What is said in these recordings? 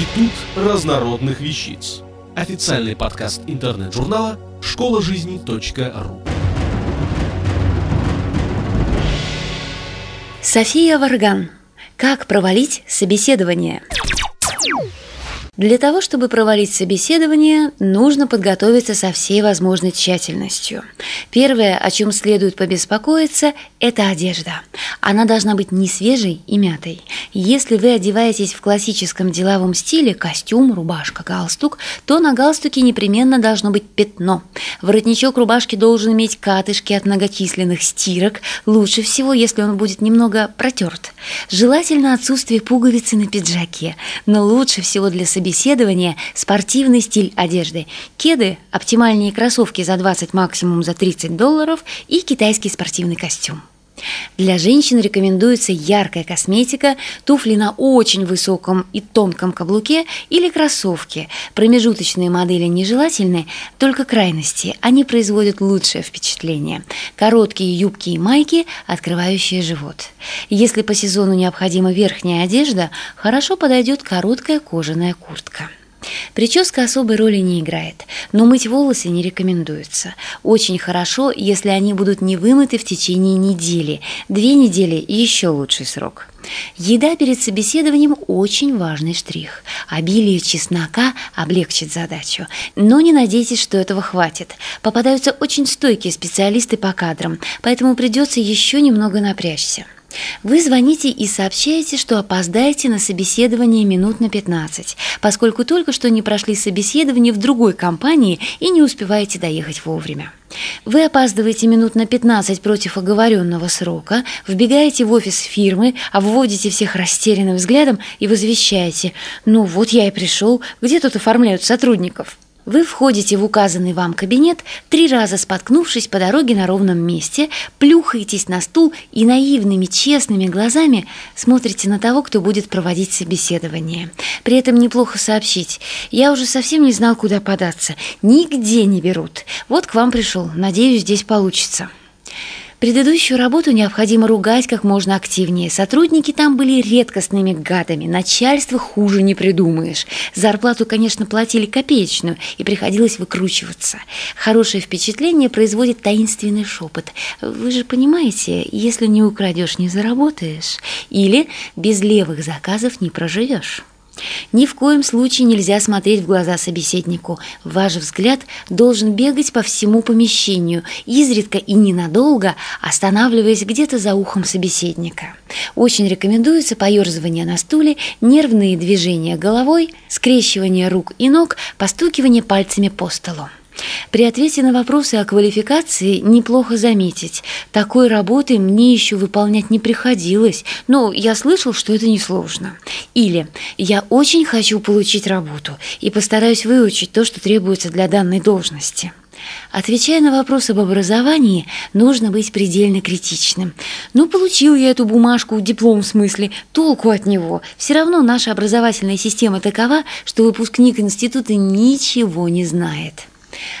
Институт разнородных вещиц. Официальный подкаст интернет-журнала школа жизни.ру. София Варган. Как провалить собеседование? Для того, чтобы провалить собеседование, нужно подготовиться со всей возможной тщательностью. Первое, о чем следует побеспокоиться, это одежда. Она должна быть не свежей и мятой. Если вы одеваетесь в классическом деловом стиле, костюм, рубашка, галстук, то на галстуке непременно должно быть пятно. Воротничок рубашки должен иметь катышки от многочисленных стирок, лучше всего, если он будет немного протерт. Желательно отсутствие пуговицы на пиджаке, но лучше всего для собеседования спортивный стиль одежды. Кеды, оптимальные кроссовки за 20, максимум за 30 долларов и китайский спортивный костюм. Для женщин рекомендуется яркая косметика, туфли на очень высоком и тонком каблуке или кроссовки. Промежуточные модели нежелательны, только крайности. Они производят лучшее впечатление. Короткие юбки и майки, открывающие живот. Если по сезону необходима верхняя одежда, хорошо подойдет короткая кожаная куртка. Прическа особой роли не играет, но мыть волосы не рекомендуется. Очень хорошо, если они будут не вымыты в течение недели. Две недели – еще лучший срок. Еда перед собеседованием – очень важный штрих. Обилие чеснока облегчит задачу. Но не надейтесь, что этого хватит. Попадаются очень стойкие специалисты по кадрам, поэтому придется еще немного напрячься. Вы звоните и сообщаете, что опоздаете на собеседование минут на 15, поскольку только что не прошли собеседование в другой компании и не успеваете доехать вовремя. Вы опаздываете минут на 15 против оговоренного срока, вбегаете в офис фирмы, обводите всех растерянным взглядом и возвещаете «Ну вот я и пришел, где тут оформляют сотрудников?» Вы входите в указанный вам кабинет, три раза споткнувшись по дороге на ровном месте, плюхаетесь на стул и наивными, честными глазами смотрите на того, кто будет проводить собеседование. При этом неплохо сообщить. Я уже совсем не знал, куда податься. Нигде не берут. Вот к вам пришел. Надеюсь, здесь получится. Предыдущую работу необходимо ругать как можно активнее. Сотрудники там были редкостными гадами, начальство хуже не придумаешь. Зарплату, конечно, платили копеечную, и приходилось выкручиваться. Хорошее впечатление производит таинственный шепот. Вы же понимаете, если не украдешь, не заработаешь. Или без левых заказов не проживешь. Ни в коем случае нельзя смотреть в глаза собеседнику. Ваш взгляд должен бегать по всему помещению, изредка и ненадолго, останавливаясь где-то за ухом собеседника. Очень рекомендуется поерзывание на стуле, нервные движения головой, скрещивание рук и ног, постукивание пальцами по столу. При ответе на вопросы о квалификации неплохо заметить, такой работы мне еще выполнять не приходилось, но я слышал, что это несложно. Или «я очень хочу получить работу и постараюсь выучить то, что требуется для данной должности». Отвечая на вопрос об образовании, нужно быть предельно критичным. Ну, получил я эту бумажку, диплом в смысле, толку от него. Все равно наша образовательная система такова, что выпускник института ничего не знает.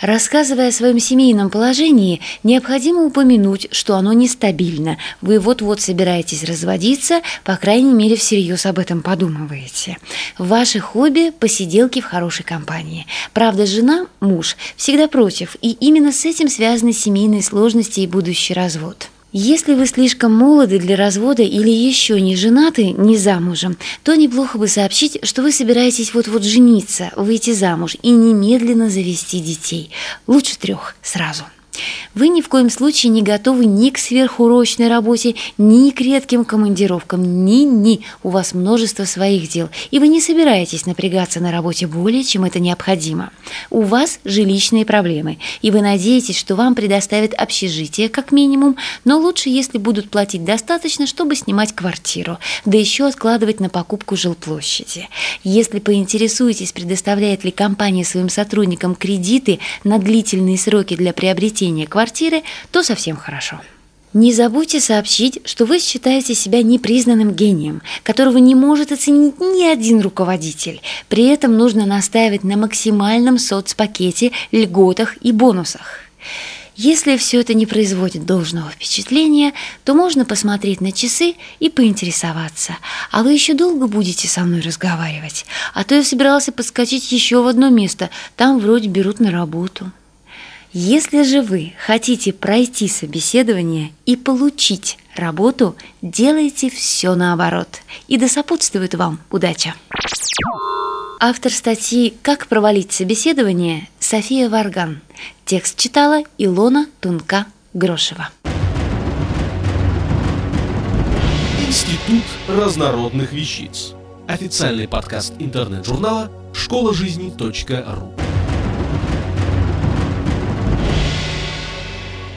Рассказывая о своем семейном положении, необходимо упомянуть, что оно нестабильно. Вы вот-вот собираетесь разводиться, по крайней мере, всерьез об этом подумываете. Ваши хобби – посиделки в хорошей компании. Правда, жена, муж всегда против, и именно с этим связаны семейные сложности и будущий развод. Если вы слишком молоды для развода или еще не женаты, не замужем, то неплохо бы сообщить, что вы собираетесь вот-вот жениться, выйти замуж и немедленно завести детей. Лучше трех сразу. Вы ни в коем случае не готовы ни к сверхурочной работе, ни к редким командировкам, ни-ни. У вас множество своих дел, и вы не собираетесь напрягаться на работе более, чем это необходимо. У вас жилищные проблемы, и вы надеетесь, что вам предоставят общежитие как минимум, но лучше, если будут платить достаточно, чтобы снимать квартиру, да еще откладывать на покупку жилплощади. Если поинтересуетесь, предоставляет ли компания своим сотрудникам кредиты на длительные сроки для приобретения квартиры, квартиры, то совсем хорошо. Не забудьте сообщить, что вы считаете себя непризнанным гением, которого не может оценить ни один руководитель. При этом нужно настаивать на максимальном соцпакете, льготах и бонусах. Если все это не производит должного впечатления, то можно посмотреть на часы и поинтересоваться. А вы еще долго будете со мной разговаривать? А то я собирался подскочить еще в одно место. Там вроде берут на работу. Если же вы хотите пройти собеседование и получить работу, делайте все наоборот. И да сопутствует вам удача. Автор статьи «Как провалить собеседование» София Варган. Текст читала Илона Тунка-Грошева. Институт разнородных вещиц. Официальный подкаст интернет-журнала школа